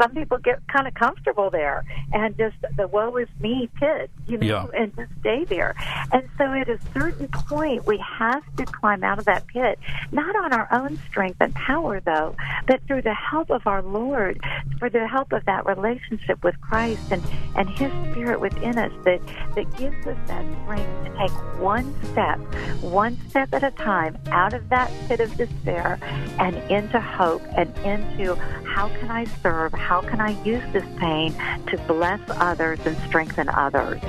some people get kind of comfortable there and just the woe is me pit, you know, Yeah. and just stay there. And so at a certain point, we have to climb out of that pit, not on our own strength and power, though, but through the help of our Lord, for the help of that relationship with Christ and, and His Spirit within us that, that gives us that strength to take one step, one step at a time out of that pit of despair and into hope and into how can I serve? How can I use this pain to bless others and strengthen others?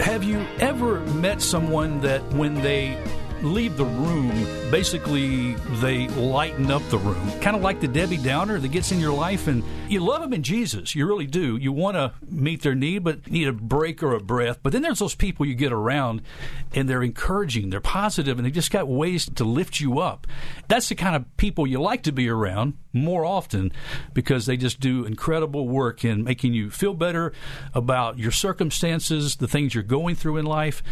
Have you ever met someone that when they leave the room, basically they lighten up the room? Kind of like the Debbie Downer that gets in your life and you love them in Jesus. You really do. You want to meet their need, but need a break or a breath. But then there's those people you get around and they're encouraging, they're positive, and they just got ways to lift you up. That's the kind of people you like to be around more often because they just do incredible work in making you feel better about your circumstances, the things you're going through in life.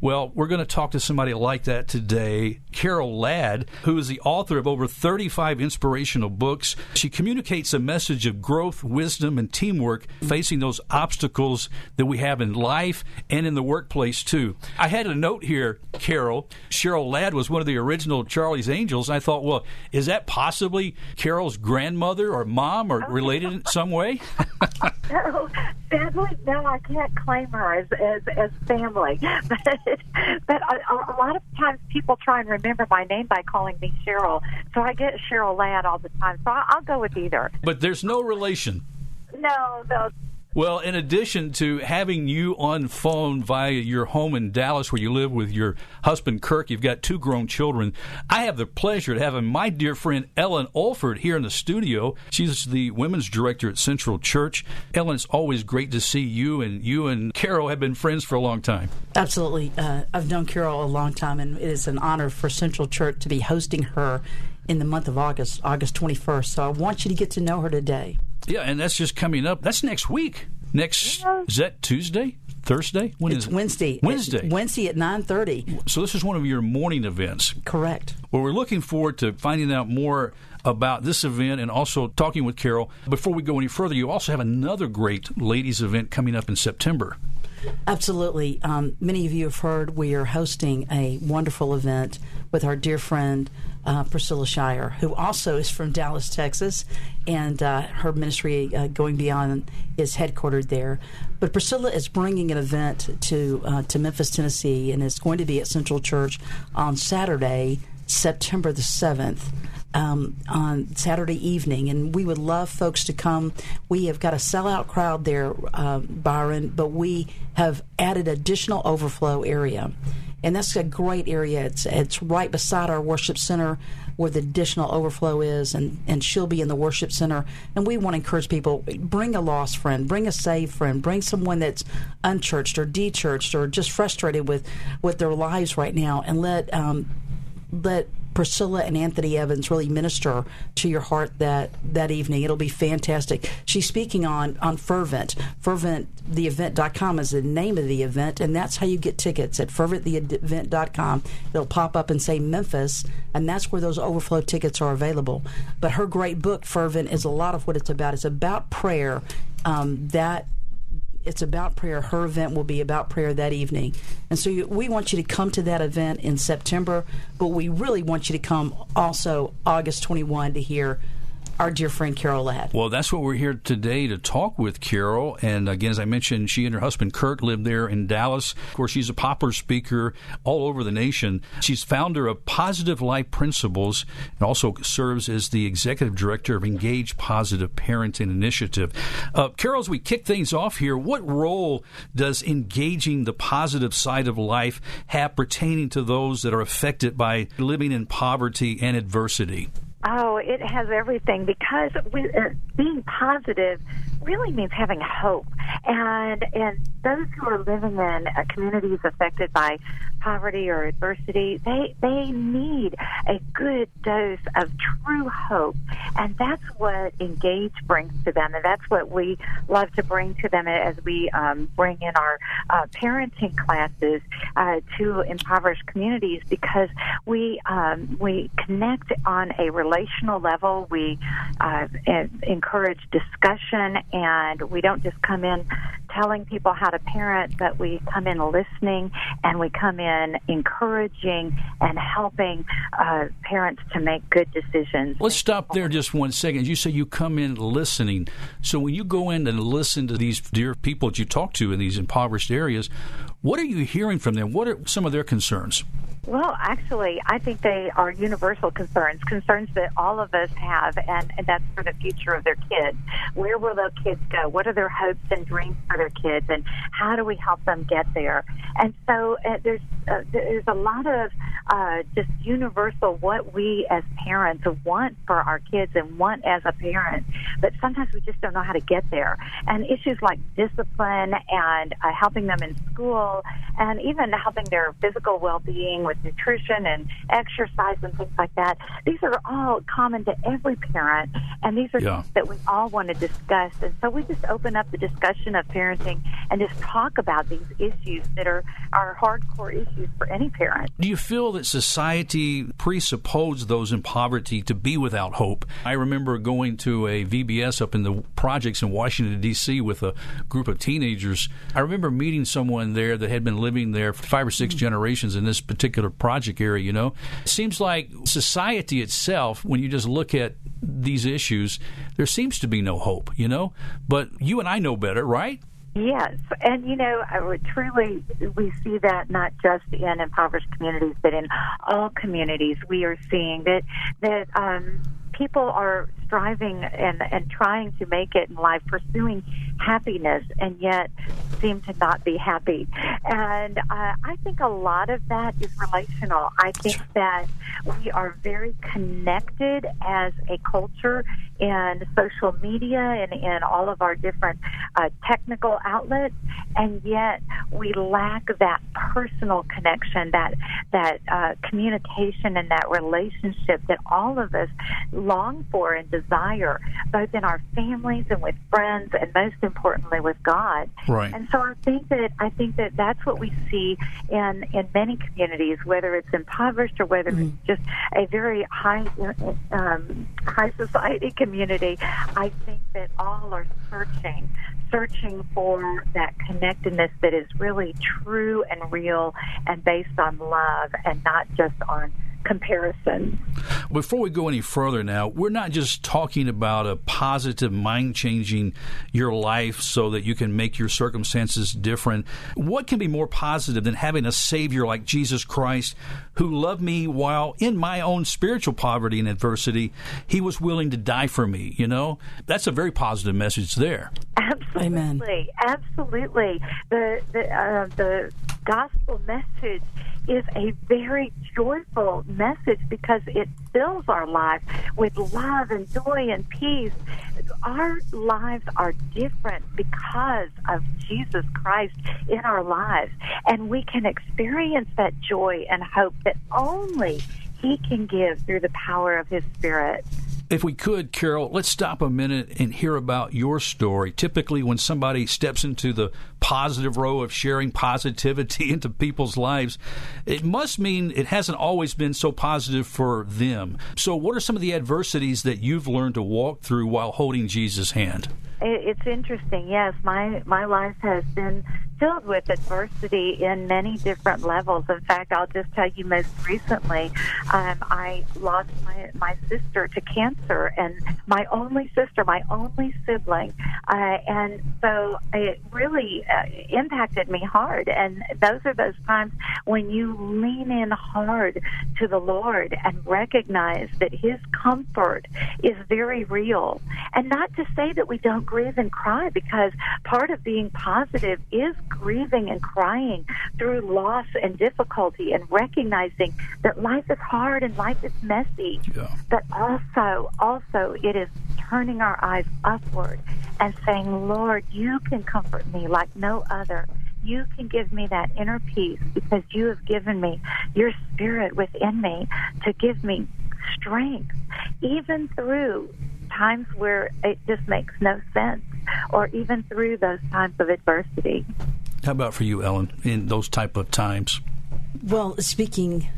Well, we're going to talk to somebody like that today, Karol Ladd, who is the author of over 35 inspirational books. She communicates a message of growth, wisdom, and teamwork facing those obstacles that we have in life and in the workplace, too. I had a note here, Karol. Cheryl Ladd was one of the original Charlie's Angels. I thought, well, is that possibly Karol's grandmother or mom or related in some way? No, no, I can't claim her as as, as family. But but a, a lot of times people try and remember my name by calling me Cheryl, so I get Cheryl Ladd all the time. So I, I'll go with either. but there's no relation. No, no, Well, in addition to having you on phone via your home in Dallas where you live with your husband Kirk, you've got two grown children. I have the pleasure of having my dear friend Ellen Olford here in the studio. She's the women's director at Central Church. Ellen, it's always great to see you, and you and Karol have been friends for a long time. Absolutely. Uh, I've known Karol a long time, and it is an honor for Central Church to be hosting her in the month of August, August 21st. So I want you to get to know her today. Yeah, and that's just coming up. That's next week. Next is that Tuesday, Thursday? When It's is it? Wednesday. Wednesday. Wednesday at 9.30. So this is one of your morning events. Correct. Well, we're looking forward to finding out more about this event and also talking with Carol. Before we go any further, you also have another great ladies' event coming up in September. Absolutely. Um, many of you have heard we are hosting a wonderful event with our dear friend uh, Priscilla Shirer, who also is from Dallas, Texas, and uh, her ministry, uh, Going Beyond, is headquartered there. But Priscilla is bringing an event to uh, to Memphis, Tennessee, and it's going to be at Central Church on Saturday, September the seventh um, on Saturday evening, and we would love folks to come. We have got a sellout crowd there, uh, Byron, but we have added additional overflow area, and that's a great area. It's it's right beside our worship center where the additional overflow is, and and she'll be in the worship center. And we want to encourage people: bring a lost friend, bring a saved friend, bring someone that's unchurched or dechurched or just frustrated with with their lives right now, and let um, let Priscilla and Anthony Evans really minister to your heart that that evening. It'll be fantastic. She's speaking on on Fervent. Fervent the event.com is the name of the event and that's how you get tickets at ferventtheevent.com. It'll pop up and say Memphis and that's where those overflow tickets are available. But her great book Fervent is a lot of what it's about. It's about prayer. Um, that it's about prayer. Her event will be about prayer that evening. And so you, we want you to come to that event in September, but we really want you to come also August 21 to hear our dear friend Karol Ladd. Well, that's what we're here today to talk with Karol. And again, as I mentioned, she and her husband Kurt live there in Dallas. Of course, she's a popular speaker all over the nation. She's founder of Positive Life Principles and also serves as the executive director of Engage Positive Parenting Initiative. Uh, Karol, as we kick things off here, what role does engaging the positive side of life have pertaining to those that are affected by living in poverty and adversity? Oh, it has everything because we, uh, being positive really means having hope. And and those who are living in uh, communities affected by poverty or adversity, they they need a good dose of true hope, and that's what Engage brings to them, and that's what we love to bring to them as we um, bring in our uh, parenting classes uh, to impoverished communities because we um, we connect on a relational level. We uh, encourage discussion, and we don't just come in telling people how to parent, but we come in listening and we come in encouraging and helping uh, parents to make good decisions. Let's stop there just one second. You say you come in listening. So when you go in and listen to these dear people that you talk to in these impoverished areas, what are you hearing from them? What are some of their concerns? Well, actually, I think they are universal concerns, concerns that all of us have, and, and that's for the future of their kids. Where will their kids go? What are their hopes and dreams for their kids, and how do we help them get there? And so uh, there's uh, there's a lot of uh, just universal what we as parents want for our kids and want as a parent, but sometimes we just don't know how to get there. And issues like discipline and uh, helping them in school, and even helping their physical well-being with nutrition and exercise and things like that. These are all common to every parent, and these are yeah. things that we all want to discuss. And so we just open up the discussion of parenting and just talk about these issues that are, are hardcore issues for any parent. Do you feel that society presupposed those in poverty to be without hope? I remember going to a VBS up in the projects in Washington, D.C. with a group of teenagers. I remember meeting someone there that had been living there for five or 6 mm-hmm. generations in this particular particular project area, you know? It seems like society itself, when you just look at these issues, there seems to be no hope, you know? But you and I know better, right? Yes, and you know, I would truly, we see that not just in impoverished communities, but in all communities. We are seeing that that um, people are striving and, and trying to make it in life, pursuing happiness, and yet seem to not be happy. And uh, I think a lot of that is relational. I think that we are very connected as a culture in social media and in all of our different uh, technical outlets, and yet we lack that personal connection, that that uh, communication, and that relationship that all of us long for and desire, both in our families and with friends, and most importantly with God. Right. And so I think that I think that that's what we see in in many communities, whether it's impoverished or whether mm-hmm. it's just a very high um, high society community. I think that all are searching, searching for that connectedness that is really true and real and based on love and not just on comparison. Before we go any further now, we're not just talking about a positive mind changing your life so that you can make your circumstances different. What can be more positive than having a Savior like Jesus Christ who loved me while in my own spiritual poverty and adversity? He was willing to die for me, you know? That's a very positive message there. Absolutely. Amen. Absolutely. The, the, uh, the gospel message is a very joyful message because it fills our lives with love and joy and peace. Our lives are different because of Jesus Christ in our lives. And we can experience that joy and hope that only He can give through the power of His Spirit. If we could, Karol, let's stop a minute and hear about your story. Typically, when somebody steps into the positive row of sharing positivity into people's lives, it must mean it hasn't always been so positive for them. So, what are some of the adversities that you've learned to walk through while holding Jesus' hand? It's interesting. Yes, my my life has been filled with adversity in many different levels. In fact, I'll just tell you most recently, um, I lost my, my sister to cancer, and my only sister, my only sibling. Uh, and so it really uh, Uh, impacted me hard. And those are those times when you lean in hard to the Lord and recognize that His comfort is very real. And not to say that we don't grieve and cry, because part of being positive is grieving and crying through loss and difficulty and recognizing that life is hard and life is messy. Yeah. But also, also it is turning our eyes upward and saying, Lord, you can comfort me like no other. You can give me that inner peace because you have given me your spirit within me to give me strength, even through times where it just makes no sense, or even through those times of adversity. How about for you, Ellen, in those type of times? Well, speaking,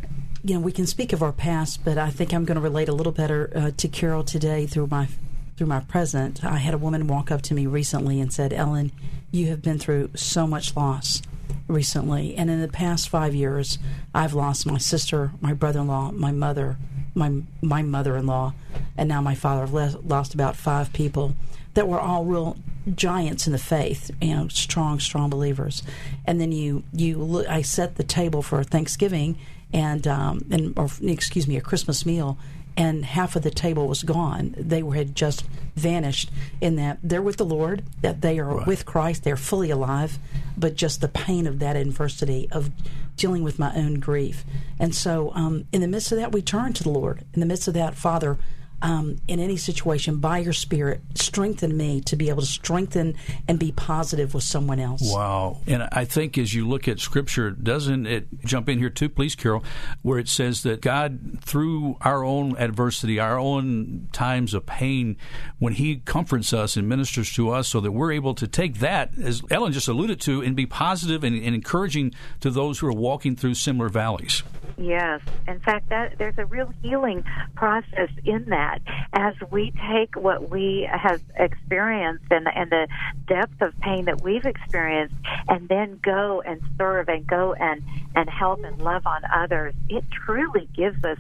you know, we can speak of our past, but I think I'm going to relate a little better uh, to Karol today through my through my present. I had a woman walk up to me recently and said, "Ellen, you have been through so much loss." recently and in the past 5 years I've lost my sister, my brother-in-law, my mother, my my mother-in-law, and now my father. I've lost about 5 people that were all real giants in the faith, you know, strong, strong believers. And then you you look, I set the table for Thanksgiving and um, and or excuse me, a Christmas meal, and half of the table was gone. They were, had just vanished. In that they're with the Lord, that they are right. with Christ, they're fully alive, but just the pain of that adversity of dealing with my own grief. And so, um, in the midst of that, we turn to the Lord. In the midst of that, Father, um, in any situation by your spirit strengthen me to be able to strengthen and be positive with someone else. Wow. And i think as you look at scripture doesn't it jump in here too please karol where it says that god through our own adversity our own times of pain when he comforts us and ministers to us so that we're able to take that as ellen just alluded to and be positive and, and encouraging to those who are walking through similar valleys. Yes. In fact, that there's a real healing process in that as we take what we have experienced and, and the depth of pain that we've experienced and then go and serve and go and, and help and love on others. It truly gives us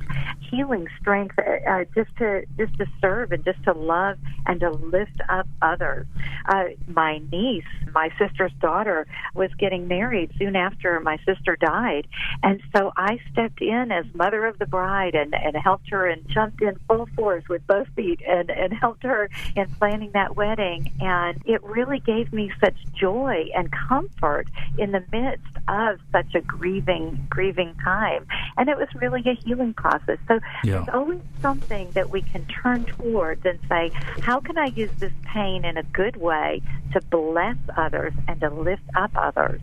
healing strength uh, uh just to just to serve and just to love and to lift up others. Uh, my niece, my sister's daughter, was getting married soon after my sister died, and so I stepped stepped in as mother of the bride and, and helped her and jumped in full force with both feet and, and helped her in planning that wedding. And it really gave me such joy and comfort in the midst of such a grieving, grieving time. And it was really a healing process. So yeah. there's always something that we can turn towards and say, how can I use this pain in a good way to bless others and to lift up others?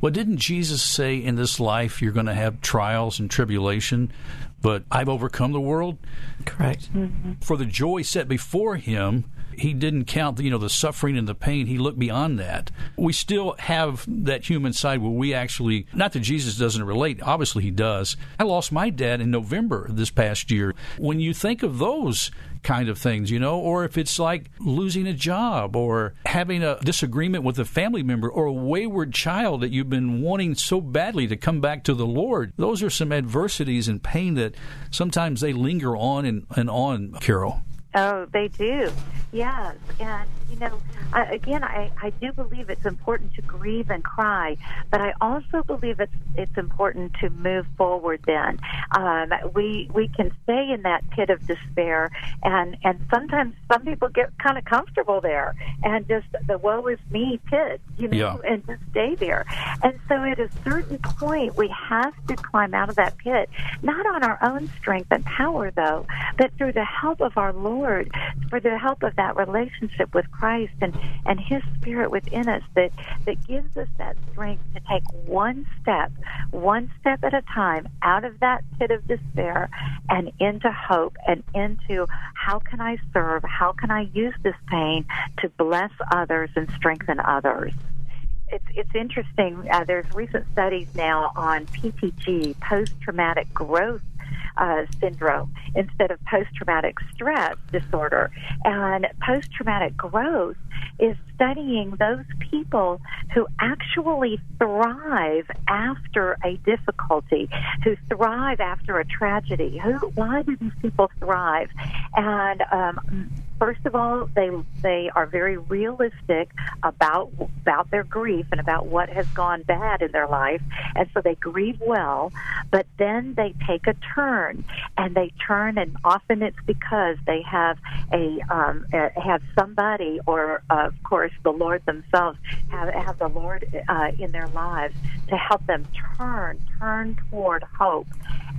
Well, didn't Jesus say in this life you're going to have trials and tribulation, but I've overcome the world? Correct. Mm-hmm. For the joy set before him, he didn't count you know the suffering and the pain he looked beyond that we still have that human side where we actually not that jesus doesn't relate obviously he does i lost my dad in november this past year when you think of those kind of things, you know, or if it's like losing a job or having a disagreement with a family member or a wayward child that you've been wanting so badly to come back to the Lord. Those are some adversities and pain that sometimes they linger on and, and on, Karol. Oh, they do. Yes. And, you know, I, again, I, I do believe it's important to grieve and cry, but I also believe it's, it's important to move forward then. Um, we, we can stay in that pit of despair, and, and sometimes some people get kind of comfortable there and just the woe is me pit, you know, yeah. and just stay there. And so at a certain point, we have to climb out of that pit, not on our own strength and power, though, but through the help of our Lord Lord for the help of that relationship with Christ and, and His Spirit within us that, that gives us that strength to take one step, one step at a time out of that pit of despair and into hope and into how can I serve? How can I use this pain to bless others and strengthen others? it's it's interesting. Uh, there's recent studies now on PTG, post traumatic growth uh, syndrome instead of post traumatic stress disorder. And post traumatic growth is studying those people who actually thrive after a difficulty, who thrive after a tragedy. Who? Why do these people thrive? And um, first of all, they they are very realistic about about their grief and about what has gone bad in their life, and so they grieve well. But then they take a turn, and they turn, and often it's because they have a um, have somebody, or of course the Lord themselves, have have the Lord uh, in their lives to help them turn turn toward hope,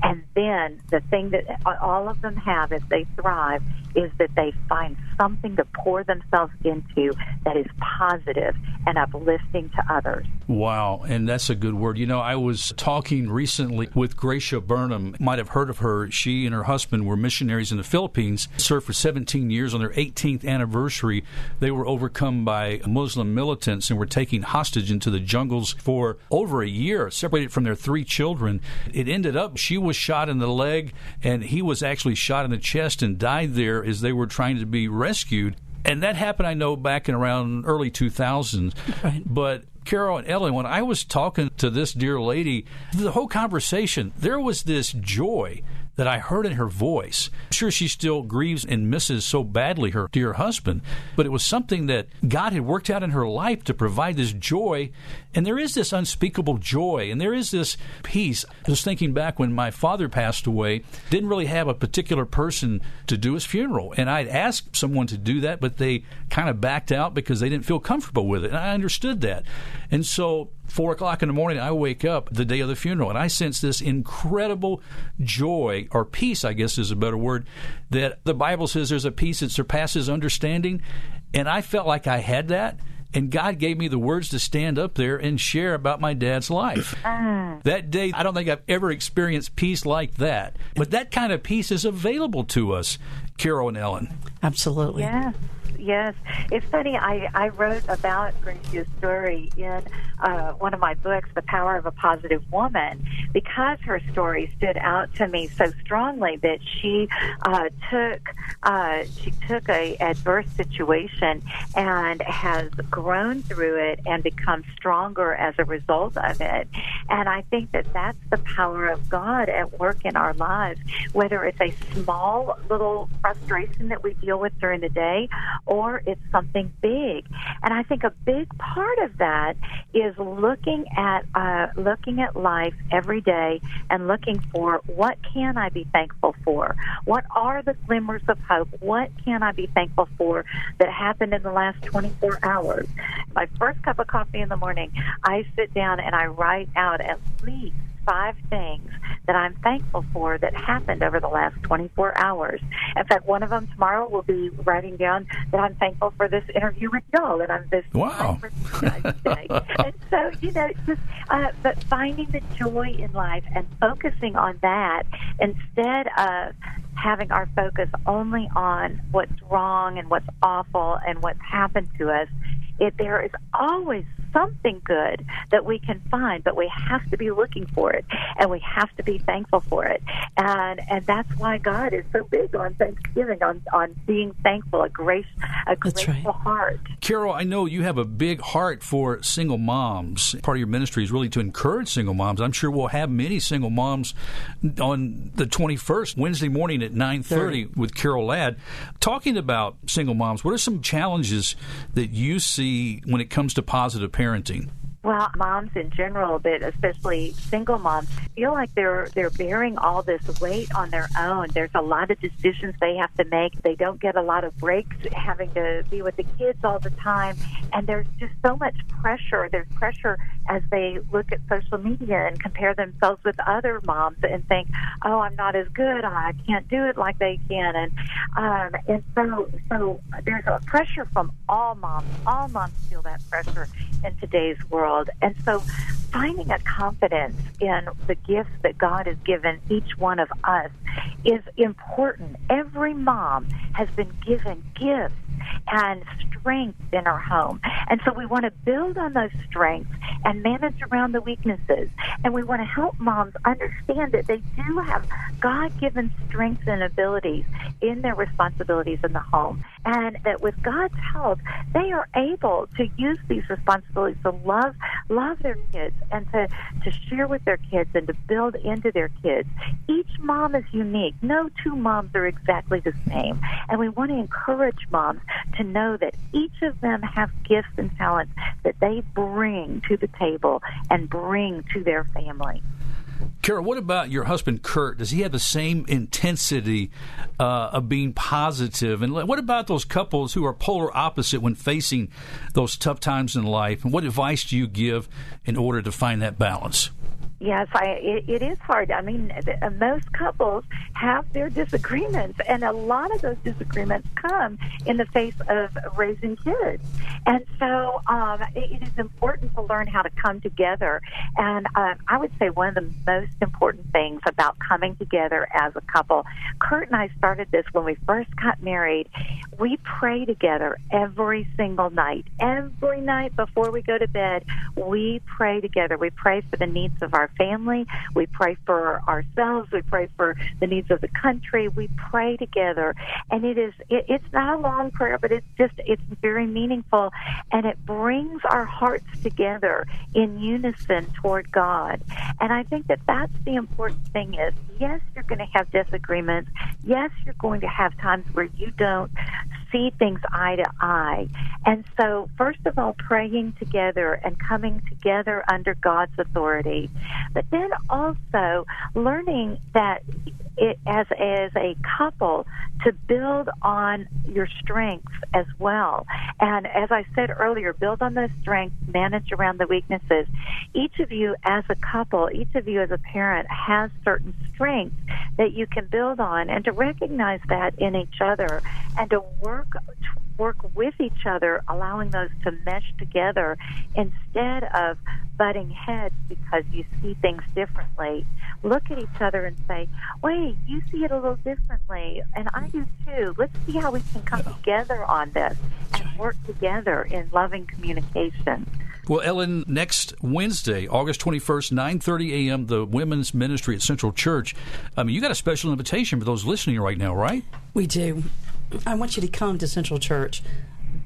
and then the thing that all of them have, as they thrive, is that they find something to pour themselves into that is positive and uplifting to others. Wow, and that's a good word. You know, I was talking recently with Gracia Burnham. Might have heard of her. She and her husband were missionaries in the Philippines, served for 17 years. On their 18th anniversary, they were overcome by Muslim militants and were taken hostage into the jungles for over a year, separated from their three children. It ended up she was shot in the leg, and he was actually shot in the chest and died there as they were trying to be rescued. And that happened, I know, back in around early 2000s. Right. But Karol and Ellen, when I was talking to this dear lady, the whole conversation, there was this joy that I heard in her voice. I'm sure she still grieves and misses so badly her dear husband, but it was something that God had worked out in her life to provide this joy. And there is this unspeakable joy, and there is this peace. I was thinking back when my father passed away, didn't really have a particular person to do his funeral. And I'd asked someone to do that, but they kind of backed out because they didn't feel comfortable with it. And I understood that. And so four o'clock in the morning, I wake up the day of the funeral, and I sense this incredible joy or peace, I guess is a better word, that the Bible says there's a peace that surpasses understanding. And I felt like I had that. And God gave me the words to stand up there and share about my dad's life. Mm. That day, I don't think I've ever experienced peace like that. But that kind of peace is available to us, Karol and Ellen. Absolutely. Yeah yes. It's funny. I, I wrote about Gracia's story in uh, one of my books, The Power of a Positive Woman, because her story stood out to me so strongly that she uh, took uh, she took a adverse situation and has grown through it and become stronger as a result of it. And I think that that's the power of God at work in our lives, whether it's a small little frustration that we deal with during the day it's something big. And I think a big part of that is looking at uh, looking at life every day and looking for what can I be thankful for? What are the glimmers of hope? What can I be thankful for that happened in the last 24 hours? My first cup of coffee in the morning, I sit down and I write out at least five things that I'm thankful for that happened over the last 24 hours. In fact, one of them tomorrow will be writing down that I'm thankful for this interview with Joel, and I'm this wow. and so you know, just uh, but finding the joy in life and focusing on that instead of having our focus only on what's wrong and what's awful and what's happened to us. It, there is always something good that we can find, but we have to be looking for it and we have to be thankful for it. And and that's why God is so big on Thanksgiving, on, on being thankful, a grace a grateful right. heart. Karol, I know you have a big heart for single moms. Part of your ministry is really to encourage single moms. I'm sure we'll have many single moms on the 21st, Wednesday morning at 9:30 with Karol Ladd talking about single moms. What are some challenges that you see when it comes to positive parenting? Well, moms in general, but especially single moms, feel like they're they're bearing all this weight on their own. There's a lot of decisions they have to make. They don't get a lot of breaks having to be with the kids all the time, and there's just so much pressure. There's pressure as they look at social media and compare themselves with other moms and think, "Oh, I'm not as good. I can't do it like they can." And um, and so so there's a pressure from all moms. All moms feel that pressure in today's world, and so finding a confidence in the gifts that God has given each one of us is important. Every mom has been given gifts and strength in our home. And so we want to build on those strengths and manage around the weaknesses. And we want to help moms understand that they do have God given strengths and abilities in their responsibilities in the home. And that with God's help, they are able to use these responsibilities to love love their kids and to, to share with their kids and to build into their kids. Each mom is unique. No two moms are exactly the same. And we want to encourage moms to know that each of them have gifts and talents that they bring to the table and bring to their family. Karol, what about your husband Kurt? Does he have the same intensity uh, of being positive? And what about those couples who are polar opposite when facing those tough times in life? And what advice do you give in order to find that balance? Yes, I, it, it is hard. I mean, uh, most couples have their disagreements, and a lot of those disagreements come in the face of raising kids. And so um, it, it is important to learn how to come together. And uh, I would say one of the most important things about coming together as a couple, Kurt and I started this when we first got married. We pray together every single night. Every night before we go to bed, we pray together. We pray for the needs of our our family. We pray for ourselves. We pray for the needs of the country. We pray together, and it is it, it's not a long prayer, but it's just it's very meaningful, and it brings our hearts together in unison toward God. And I think that that's the important thing. Is yes, you're going to have disagreements. Yes, you're going to have times where you don't see things eye to eye. And so, first of all, praying together and coming together under God's authority but then also learning that it, as as a couple to build on your strengths as well. And as I said earlier, build on those strengths, manage around the weaknesses. Each of you as a couple, each of you as a parent has certain strengths that you can build on and to recognize that in each other and to work work with each other, allowing those to mesh together instead of butting heads because you see things differently. Look at each other and say, wait, you see it a little differently, and I do too. Let's see how we can come together on this and work together in loving communication. Well, Ellen, next Wednesday, August 21st, 9.30 a.m., the Women's Ministry at Central Church. I mean, you got a special invitation for those listening right now, right? We do. I want you to come to Central Church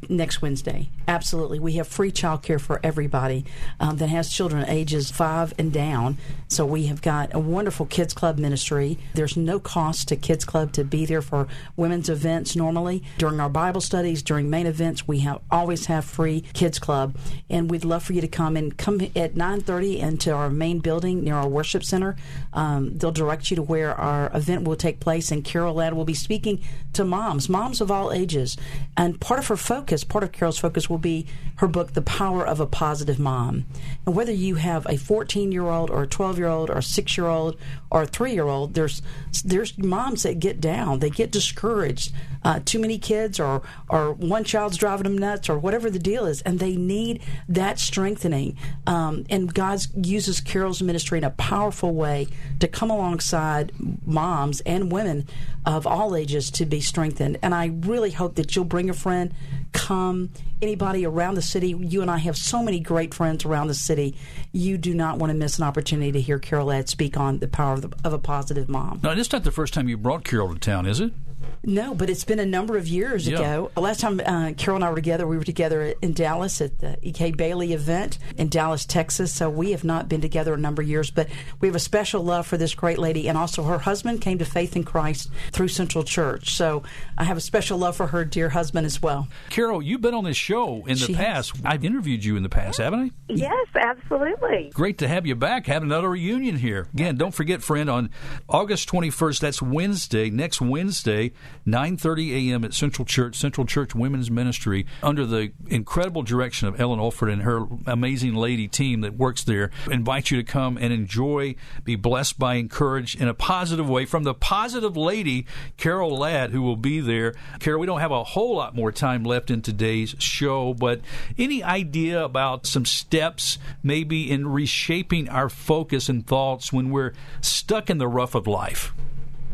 next Wednesday. Absolutely. We have free childcare for everybody um, that has children ages five and down. So we have got a wonderful Kids Club ministry. There's no cost to Kids Club to be there for women's events normally. During our Bible studies, during main events, we have always have free Kids Club. And we'd love for you to come and come at 9.30 into our main building near our worship center. Um, they'll direct you to where our event will take place. And Karol Ladd will be speaking to moms, moms of all ages. And part of her focus focus, part of Karol's focus will be her book, The Power of a Positive Mom. And whether you have a 14 year old or a 12 year old or a six year old or a three year old, there's there's moms that get down, they get discouraged. Uh, too many kids, or or one child's driving them nuts, or whatever the deal is, and they need that strengthening. Um, and God uses Karol's ministry in a powerful way to come alongside moms and women of all ages to be strengthened. And I really hope that you'll bring a friend, come, anybody around the city. You and I have so many great friends around the city. You do not want to miss an opportunity to hear Karol Ladd speak on the power of, the, of a positive mom. Now, it's not the first time you brought Karol to town, is it? No, but it's been a number of years yeah. ago. Last time uh, Karol and I were together, we were together in Dallas at the E.K. Bailey event in Dallas, Texas. So we have not been together a number of years, but we have a special love for this great lady. And also, her husband came to faith in Christ through Central Church. So I have a special love for her dear husband as well. Karol, you've been on this show in the she past. Has. I've interviewed you in the past, haven't I? Yes, absolutely. Great to have you back. Have another reunion here. Again, don't forget, friend, on August 21st, that's Wednesday, next Wednesday, 9.30 a.m. at Central Church, Central Church Women's Ministry, under the incredible direction of Ellen Olford and her amazing lady team that works there. Invite you to come and enjoy, be blessed by, encouraged in a positive way from the positive lady, Karol Ladd, who will be there. Karol, we don't have a whole lot more time left in today's show, but any idea about some steps maybe in reshaping our focus and thoughts when we're stuck in the rough of life?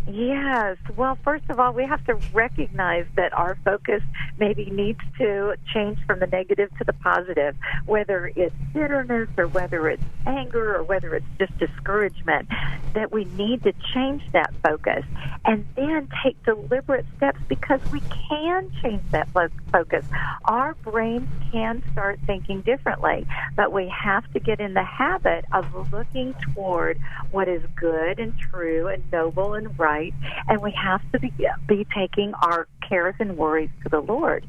Yes. Well, first of all, we have to recognize that our focus maybe needs to change from the negative to the positive, whether it's bitterness or whether it's anger or whether it's just discouragement, that we need to change that focus and then take deliberate steps because we can change that focus. Our brains can start thinking differently, but we have to get in the habit of looking toward what is good and true and noble and right right? And we have to be, be taking our cares and worries to the Lord.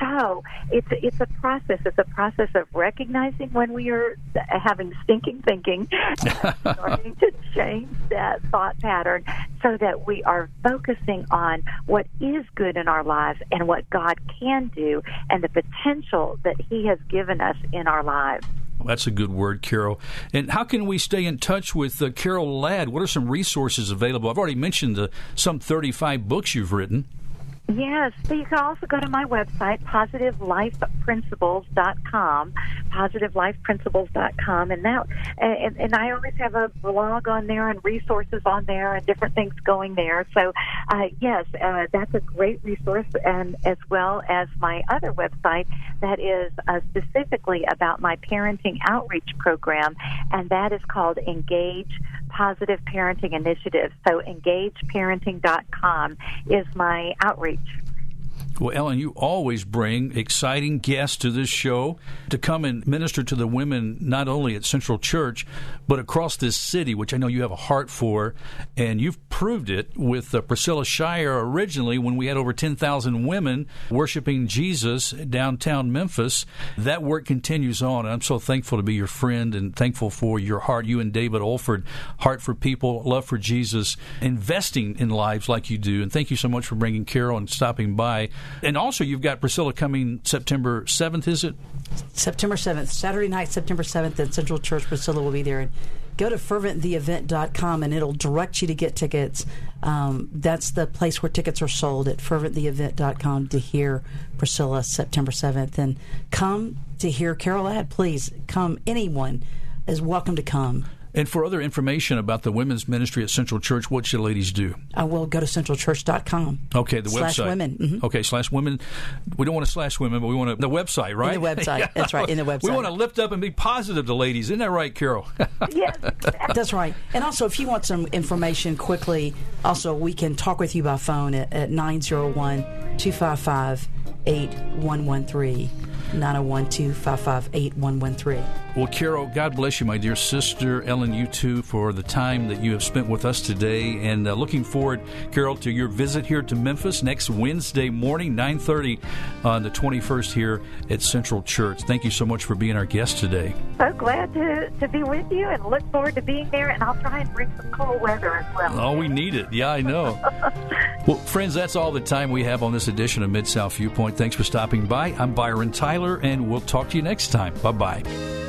So it's it's a process. It's a process of recognizing when we are having stinking thinking, starting to change that thought pattern so that we are focusing on what is good in our lives and what God can do and the potential that He has given us in our lives. Well, that's a good word, Karol. And how can we stay in touch with uh, Karol Ladd? What are some resources available? I've already mentioned the some 35 books you've written. Yes, but you can also go to my website, positivelifeprinciples.com, positivelifeprinciples.com, and that, and, and I always have a blog on there and resources on there and different things going there. So, uh, yes, uh, that's a great resource, and as well as my other website that is uh, specifically about my parenting outreach program, and that is called Engage Positive Parenting Initiative. So, engageparenting.com is my outreach well, Ellen, you always bring exciting guests to this show to come and minister to the women, not only at Central Church, but across this city, which I know you have a heart for. And you've proved it with uh, Priscilla Shirer originally when we had over 10,000 women worshiping Jesus downtown Memphis. That work continues on. And I'm so thankful to be your friend and thankful for your heart, you and David Olford, heart for people, love for Jesus, investing in lives like you do. And thank you so much for bringing Karol and stopping by. And also, you've got Priscilla coming September 7th, is it? September 7th, Saturday night, September 7th at Central Church. Priscilla will be there. And go to ferventtheevent.com and it'll direct you to get tickets. Um, that's the place where tickets are sold at ferventtheevent.com to hear Priscilla September 7th. And come to hear Karol Ladd. Please come. Anyone is welcome to come. And for other information about the women's ministry at Central Church, what should ladies do? I will go to centralchurch.com. Okay, the slash website. women. Mm-hmm. Okay, slash women. We don't want to slash women, but we want to, the website, right? In the website. yeah. That's right, in the website. We want to lift up and be positive to ladies. Isn't that right, Karol? yes. That's right. And also, if you want some information quickly, also, we can talk with you by phone at, at 901 255 8113. 901 255 8113. Well, Karol, God bless you, my dear sister. Ellen, you too, for the time that you have spent with us today. And uh, looking forward, Karol, to your visit here to Memphis next Wednesday morning, 9.30 on the 21st here at Central Church. Thank you so much for being our guest today. So glad to, to be with you and look forward to being there. And I'll try and bring some cool weather as well. Oh, we need it. Yeah, I know. well, friends, that's all the time we have on this edition of Mid South Viewpoint. Thanks for stopping by. I'm Byron Tyler, and we'll talk to you next time. Bye bye.